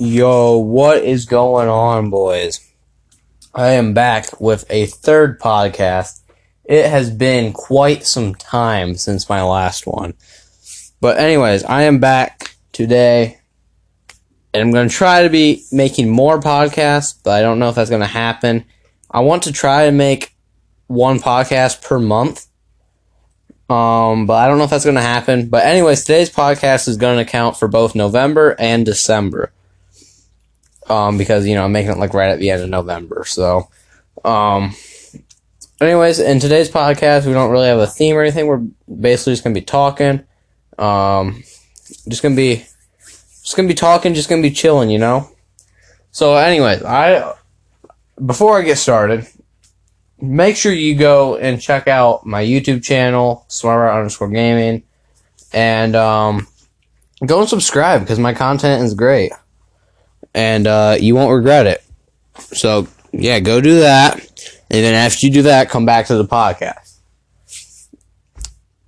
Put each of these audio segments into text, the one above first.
Yo, what is going on, boys? I am back with a third podcast. It has been quite some time since my last one. But, anyways, I am back today. And I'm going to try to be making more podcasts, but I don't know if that's going to happen. I want to try to make one podcast per month. Um, but I don't know if that's going to happen. But anyways, today's podcast is going to count for both November and December. Um, because you know I'm making it like right at the end of November. So, um, anyways, in today's podcast, we don't really have a theme or anything. We're basically just to be talking. Um, just to be, just to be talking. Just to be chilling. You know. So, anyways, I before I get started, make sure you go and check out my YouTube channel, Smarter underscore gaming, and um, go and subscribe because my content is great, and uh, you won't regret it. So yeah, go do that, and then after you do that, come back to the podcast.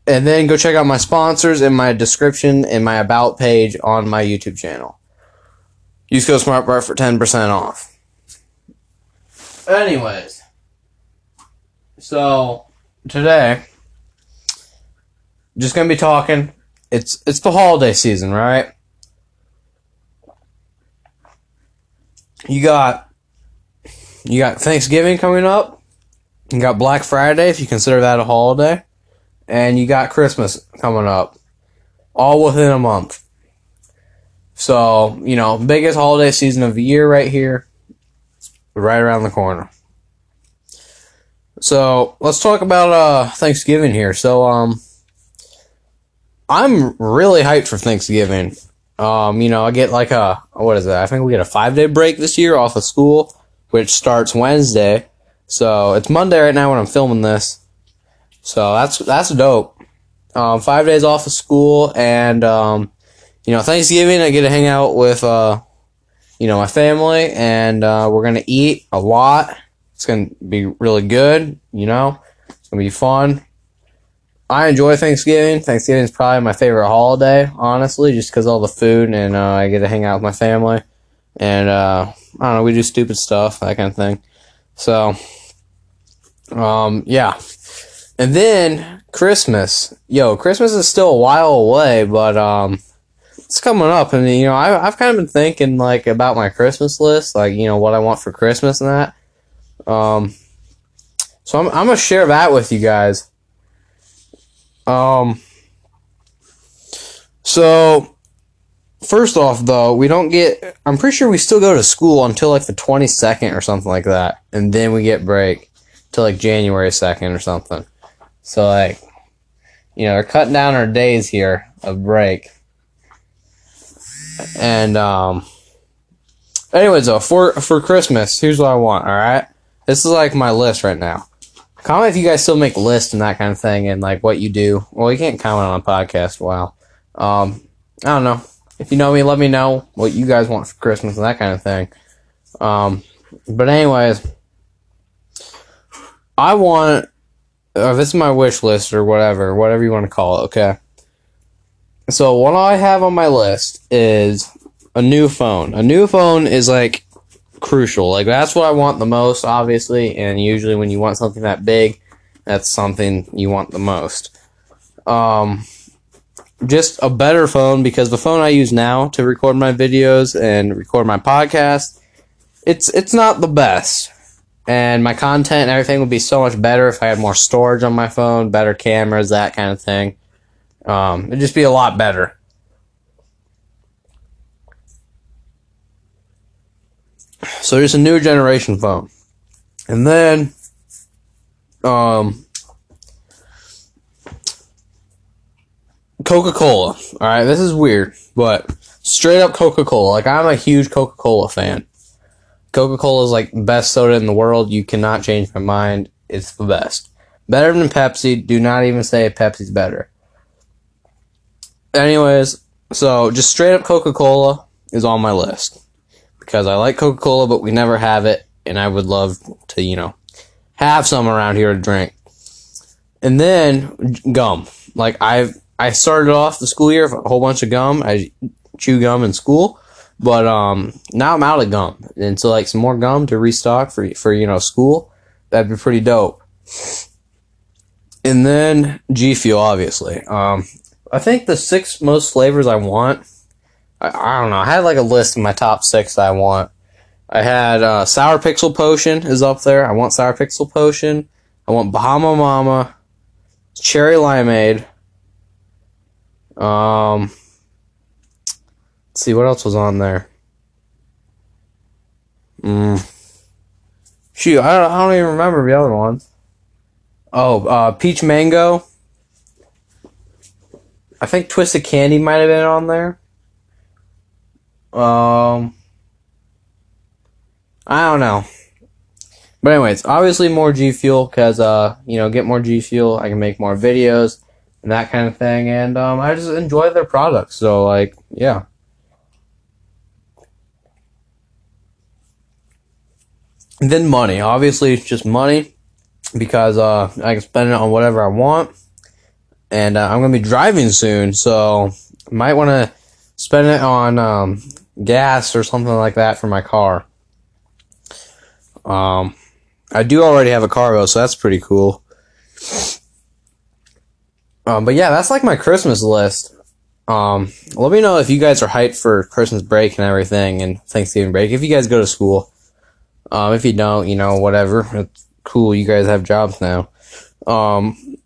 And then go check out my sponsors in my description and my about page on my YouTube channel. Use code SmartBart for 10% off. Anyways, so today, just gonna be talking. It's it's the holiday season, right? You got you got Thanksgiving coming up. You got Black Friday if you consider that a holiday, and you got Christmas coming up, all within a month. So you know, biggest holiday season of the year right here, right around the corner. So let's talk about uh, Thanksgiving here. So um, I'm really hyped for Thanksgiving. Um, you know, I get like a what is it? I think we get a five day break this year off of school, which starts Wednesday. So it's Monday right now when I'm filming this. So that's that's dope. Um, five days off of school, and um, you know, Thanksgiving I get to hang out with uh, you know, my family, and uh, we're gonna eat a lot. It's gonna be really good. You know, it's gonna be fun. I enjoy Thanksgiving. Thanksgiving is probably my favorite holiday, honestly, just because all the food and uh, I get to hang out with my family, and uh, I don't know, we do stupid stuff, that kind of thing. So, um, yeah. And then Christmas, yo, Christmas is still a while away, but um, it's coming up, and you know, I, I've kind of been thinking like about my Christmas list, like you know what I want for Christmas and that. Um, so I'm I'm gonna share that with you guys. Um, so first off, though, we don't get. I'm pretty sure we still go to school until like the 22nd or something like that, and then we get break till like January 2nd or something. So like, you know, they're cutting down our days here of break. And um, anyways, though, for for Christmas, here's what I want. All right, this is like my list right now. Comment if you guys still make lists and that kind of thing, and like what you do. Well, you can't comment on a podcast. Wow. Um, I don't know. If you know me, let me know what you guys want for Christmas and that kind of thing. Um, but anyways, I want. Uh, this is my wish list or whatever, whatever you want to call it. Okay. So what I have on my list is a new phone. A new phone is like crucial. Like that's what I want the most, obviously. And usually, when you want something that big, that's something you want the most. Um, just a better phone because the phone I use now to record my videos and record my podcast, it's it's not the best. And my content and everything would be so much better if I had more storage on my phone, better cameras, that kind of thing. Um, it'd just be a lot better. So there's a new generation phone. And then um Coca-Cola. All right, this is weird, but straight up Coca-Cola. Like I'm a huge Coca-Cola fan. Coca-Cola is like best soda in the world. You cannot change my mind. It's the best. Better than Pepsi. Do not even say Pepsi's better. Anyways, so just straight up Coca-Cola is on my list because I like Coca Cola, but we never have it, and I would love to, you know, have some around here to drink. And then gum. Like I've I started off the school year with a whole bunch of gum. I chew gum in school, But um, now I'm out of gum, and so like some more gum to restock for for you know school, that'd be pretty dope. And then G Fuel, obviously. Um, I think the six most flavors I want. I, I don't know. I had like a list of my top six I want. I had uh, Sour Pixel Potion is up there. I want Sour Pixel Potion. I want Bahama Mama, Cherry Limeade. Um, let's see what else was on there. Mm. Shoot, I don't, I don't even remember the other ones. Oh, uh, Peach Mango. I think Twisted Candy might have been on there. Um, I don't know. But anyways, obviously more G Fuel because uh, you know, get more G Fuel, I can make more videos and that kind of thing, and um, I just enjoy their products. So like, yeah. And then money, obviously, it's just money because uh, I can spend it on whatever I want, and uh, I'm gonna be driving soon, so might want to spend it on um, gas or something like that for my car. Um, I do already have a car though, so that's pretty cool. Um, but yeah, that's like my Christmas list. Um, let me know if you guys are hyped for Christmas break and everything and Thanksgiving break. If you guys go to school, um, if you don't, you know, whatever. It's cool. You guys have jobs now. Um,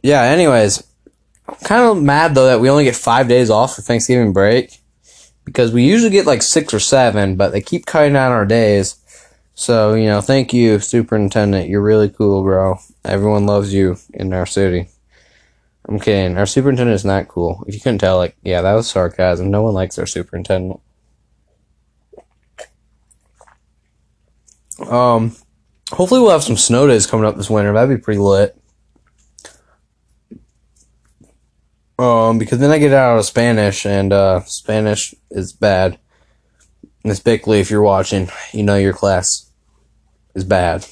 yeah. Anyways, Kind of mad though that we only get five days off for Thanksgiving break because we usually get like six or seven, but they keep cutting out our days. So, you know, thank you, Superintendent. You're really cool, bro. Everyone loves you in our city. I'm kidding. Our superintendent is not cool. If you couldn't tell, like, yeah, that was sarcasm. No one likes our superintendent. Um, hopefully we'll have some snow days coming up this winter. That'd be pretty lit. Um, because then I get out of Spanish, and uh, Spanish is bad. Bickley, if you're watching, you know your class is bad.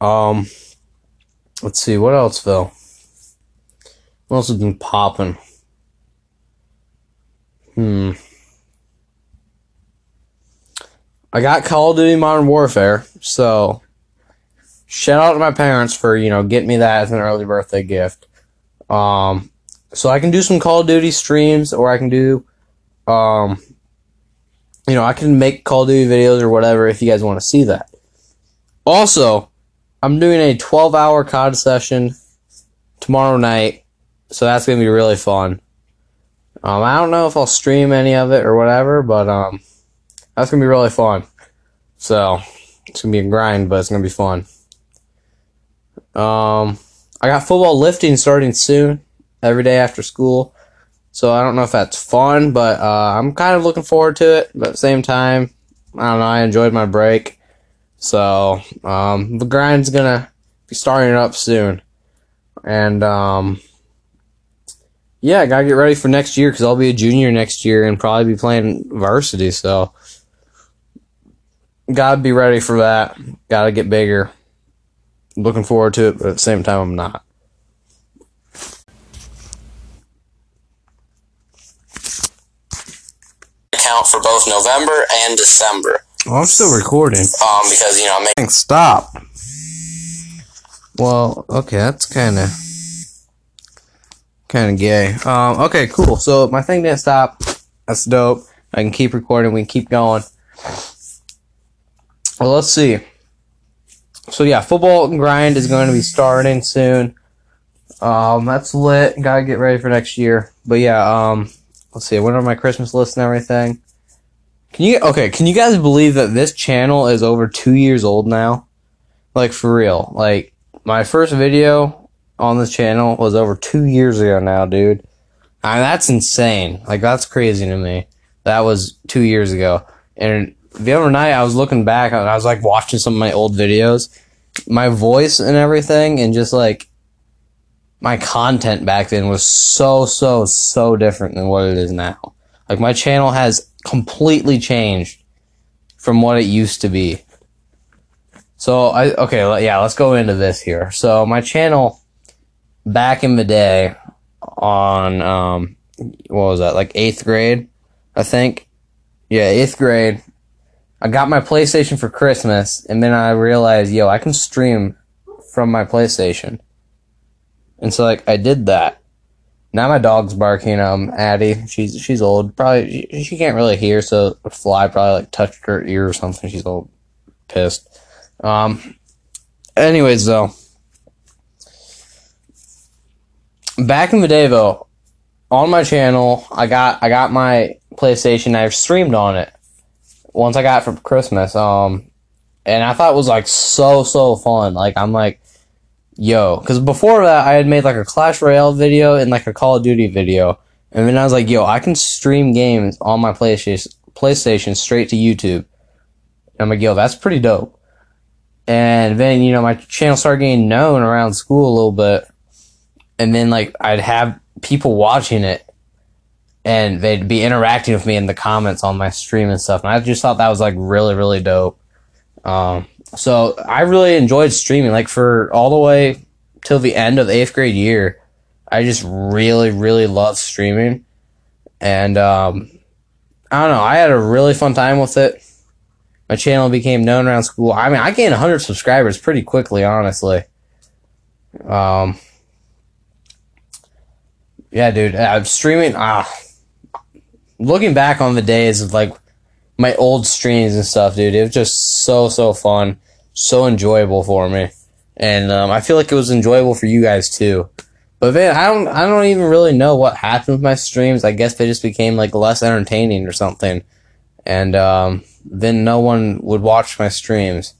Um, let's see what else, Phil. What else has been popping? Hmm. I got Call of Duty Modern Warfare, so shout out to my parents for you know getting me that as an early birthday gift. Um, so I can do some Call of Duty streams, or I can do, um, you know, I can make Call of Duty videos or whatever if you guys want to see that. Also, I'm doing a 12 hour COD session tomorrow night, so that's gonna be really fun. Um, I don't know if I'll stream any of it or whatever, but um, that's gonna be really fun. So it's gonna be a grind, but it's gonna be fun. Um, I got football lifting starting soon, every day after school. So I don't know if that's fun, but uh, I'm kind of looking forward to it. But at the same time, I don't know. I enjoyed my break, so um, the grind's gonna be starting up soon, and um, yeah, I gotta get ready for next year because I'll be a junior next year and probably be playing varsity. So gotta be ready for that. Gotta get bigger. Looking forward to it, but at the same time, I'm not. Account for both November and December. Well, I'm still recording. Um, because you know I'm making Stop. Well, okay, that's kind of kind of gay. Um, okay, cool. So my thing didn't stop. That's dope. I can keep recording. We can keep going. Well, let's see. So yeah, football grind is going to be starting soon. Um, that's lit. Gotta get ready for next year. But yeah, um, let's see. What are my Christmas lists and everything? Can you okay? Can you guys believe that this channel is over two years old now? Like for real. Like my first video on this channel was over two years ago now, dude. Mean, that's insane. Like that's crazy to me. That was two years ago. And the other night I was looking back and I was like watching some of my old videos. My voice and everything and just like my content back then was so so so different than what it is now. Like my channel has completely changed from what it used to be. So I okay, yeah, let's go into this here. So my channel back in the day on um what was that? Like eighth grade, I think. Yeah, eighth grade. I got my PlayStation for Christmas, and then I realized, yo, I can stream from my PlayStation. And so, like, I did that. Now my dog's barking. Um, Addie, she's she's old. Probably she, she can't really hear, so a fly probably like touched her ear or something. She's all pissed. Um. Anyways, though, back in the day, though, on my channel, I got I got my PlayStation. I've streamed on it once I got for Christmas. Um, and I thought it was like so so fun. Like I'm like, yo, because before that I had made like a Clash Royale video and like a Call of Duty video, and then I was like, yo, I can stream games on my PlayStation PlayStation straight to YouTube. And I'm like, yo, that's pretty dope. And then you know my channel started getting known around school a little bit, and then like I'd have people watching it and they'd be interacting with me in the comments on my stream and stuff. And I just thought that was like really, really dope. Um, so I really enjoyed streaming, like for all the way till the end of the eighth grade year. I just really, really loved streaming. And, um, I don't know. I had a really fun time with it. My channel became known around school. I mean, I gained 100 subscribers pretty quickly, honestly. Um, yeah, dude, I'm streaming. Ah, looking back on the days of like my old streams and stuff, dude, it was just so so fun, so enjoyable for me, and um, I feel like it was enjoyable for you guys too. But then I don't I don't even really know what happened with my streams. I guess they just became like less entertaining or something, and um, then no one would watch my streams,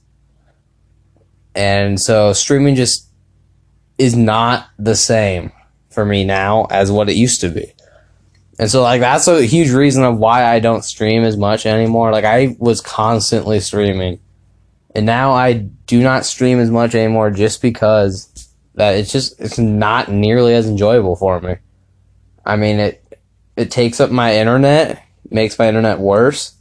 and so streaming just is not the same for me now as what it used to be. And so like that's a huge reason of why I don't stream as much anymore. Like I was constantly streaming. And now I do not stream as much anymore just because that it's just it's not nearly as enjoyable for me. I mean it it takes up my internet, makes my internet worse,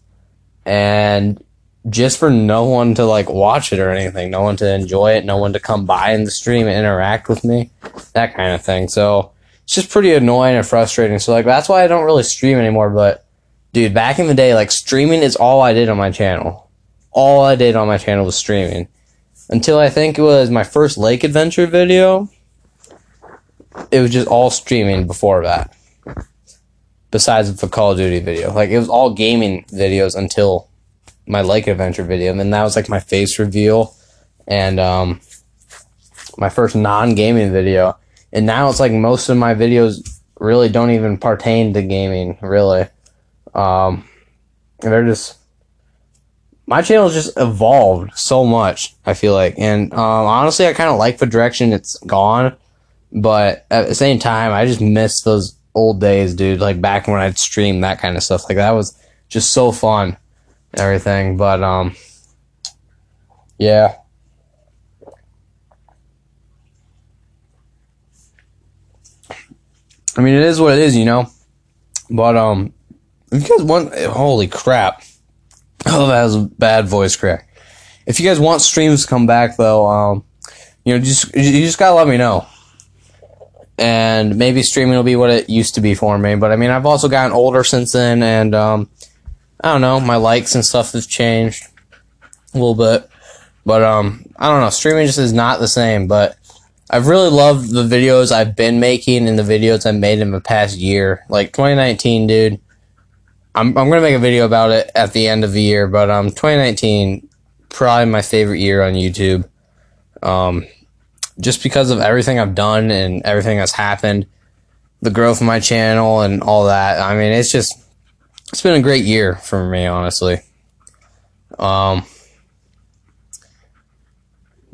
and just for no one to like watch it or anything, no one to enjoy it, no one to come by in the stream and interact with me, that kind of thing. So it's just pretty annoying and frustrating. So like that's why I don't really stream anymore. But dude, back in the day, like streaming is all I did on my channel. All I did on my channel was streaming. Until I think it was my first lake adventure video. It was just all streaming before that. Besides the Call of Duty video. Like it was all gaming videos until my lake adventure video. And then that was like my face reveal and um my first non gaming video and now it's like most of my videos really don't even pertain to gaming really. Um they're just my channel's just evolved so much i feel like. And um, honestly i kind of like the direction it's gone but at the same time i just miss those old days dude like back when i'd stream that kind of stuff. Like that was just so fun everything. But um yeah I mean, it is what it is, you know. But um, if you guys want, holy crap! Oh, that was a bad voice crack. If you guys want streams to come back, though, um, you know, just you just gotta let me know. And maybe streaming will be what it used to be for me. But I mean, I've also gotten older since then, and um, I don't know, my likes and stuff have changed a little bit. But um, I don't know, streaming just is not the same. But I've really loved the videos I've been making and the videos I've made in the past year. Like 2019, dude. I'm I'm gonna make a video about it at the end of the year, but um 2019 probably my favorite year on YouTube. Um just because of everything I've done and everything that's happened, the growth of my channel and all that. I mean, it's just it's been a great year for me, honestly. Um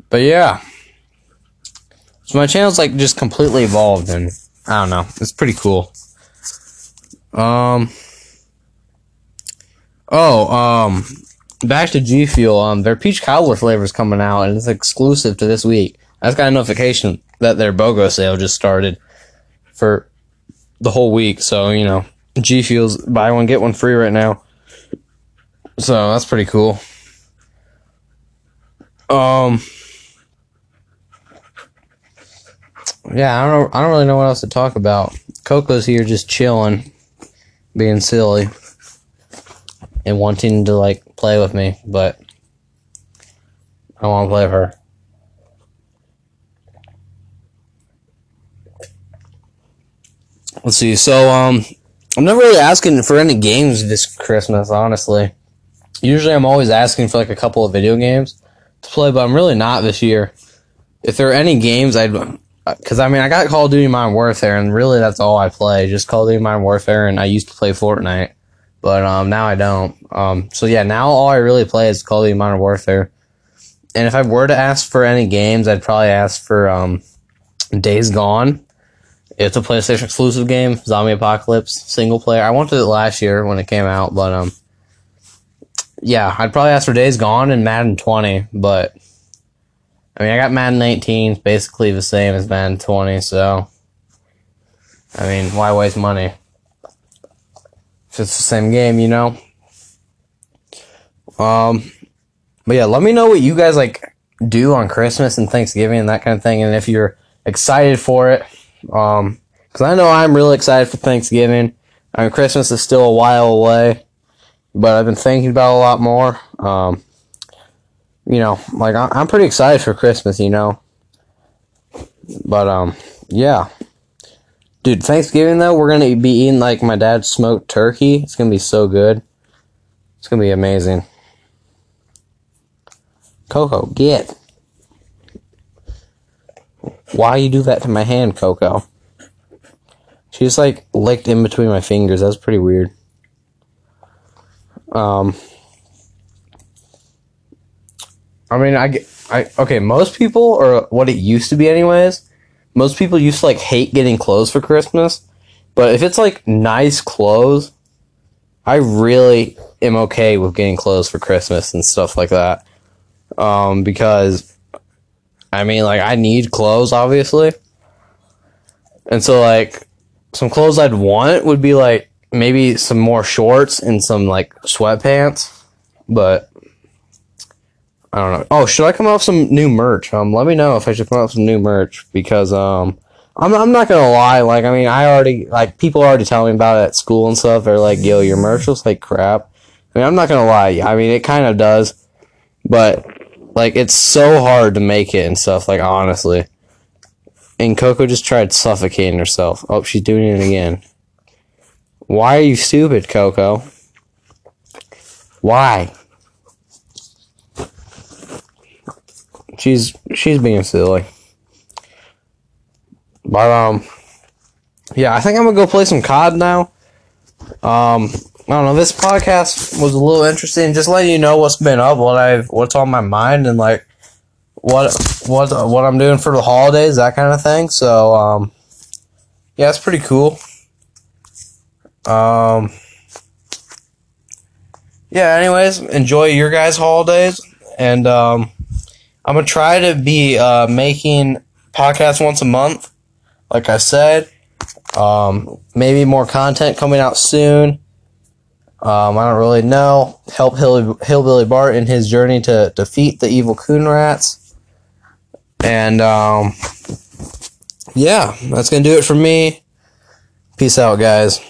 but yeah. So my channel's like just completely evolved and I don't know. It's pretty cool. Um Oh, um back to G Fuel, um their peach cobbler flavor is coming out and it's exclusive to this week. I just got a notification that their BOGO sale just started for the whole week, so you know, G Fuel's buy one get one free right now. So that's pretty cool. Um yeah, I don't I don't really know what else to talk about. Coco's here just chilling, being silly, and wanting to like play with me, but I want to play with her. Let's see. So um, I'm not really asking for any games this Christmas, honestly. Usually, I'm always asking for like a couple of video games to play, but I'm really not this year. If there are any games, I'd because I mean I got Call of Duty Modern Warfare, and really that's all I play, just Call of Duty Modern Warfare, and I used to play Fortnite, but um now I don't. Um, so yeah, now all I really play is Call of Duty Modern Warfare. And if I were to ask for any games, I'd probably ask for um, Days Gone. It's a PlayStation exclusive game, Zombie Apocalypse, single player. I wanted it last year when it came out, but um, yeah, I'd probably ask for Days Gone and Madden 20. But I mean, I got Madden 19, it's basically the same as Madden 20. So I mean, why waste money? It's the same game, you know. Um, but yeah, let me know what you guys like do on Christmas and Thanksgiving and that kind of thing, and if you're excited for it. Um, because I know I'm really excited for Thanksgiving. I mean, Christmas is still a while away, but I've been thinking about a lot more. Um, you know, like I'm pretty excited for Christmas, you know. But um, yeah, dude, Thanksgiving though, we're gonna be eating like my dad's smoked turkey. It's gonna be so good. It's gonna be amazing. Coco, get. Why you do that to my hand, Coco? She just like licked in between my fingers. That's pretty weird. Um, I mean, I, I okay. Most people, or what it used to be, anyways. Most people used to like hate getting clothes for Christmas, but if it's like nice clothes, I really am okay with getting clothes for Christmas and stuff like that. Um, because I mean, like, I need clothes, obviously. And so, like, some clothes I'd want would be, like, maybe some more shorts and some, like, sweatpants. But, I don't know. Oh, should I come up with some new merch? Um, let me know if I should come up with some new merch because, um, I'm, I'm not gonna lie, like, I mean, I already, like, people already tell me about it at school and stuff. They're like, yo, your merch looks like crap. I mean, I'm not gonna lie. I mean, it kind of does. But, like it's so hard to make it and stuff like honestly and coco just tried suffocating herself oh she's doing it again why are you stupid coco why she's she's being silly but um yeah i think i'm gonna go play some cod now um I don't know. This podcast was a little interesting. Just letting you know what's been up, what I've, what's on my mind, and like what what what I'm doing for the holidays, that kind of thing. So, um, yeah, it's pretty cool. Um, yeah. Anyways, enjoy your guys' holidays, and um, I'm gonna try to be uh, making podcasts once a month, like I said. Um, maybe more content coming out soon. Um, I don't really know. Help Hill- Hillbilly Bart in his journey to defeat the evil coon rats. And, um, yeah, that's to do it for me. Peace out, guys.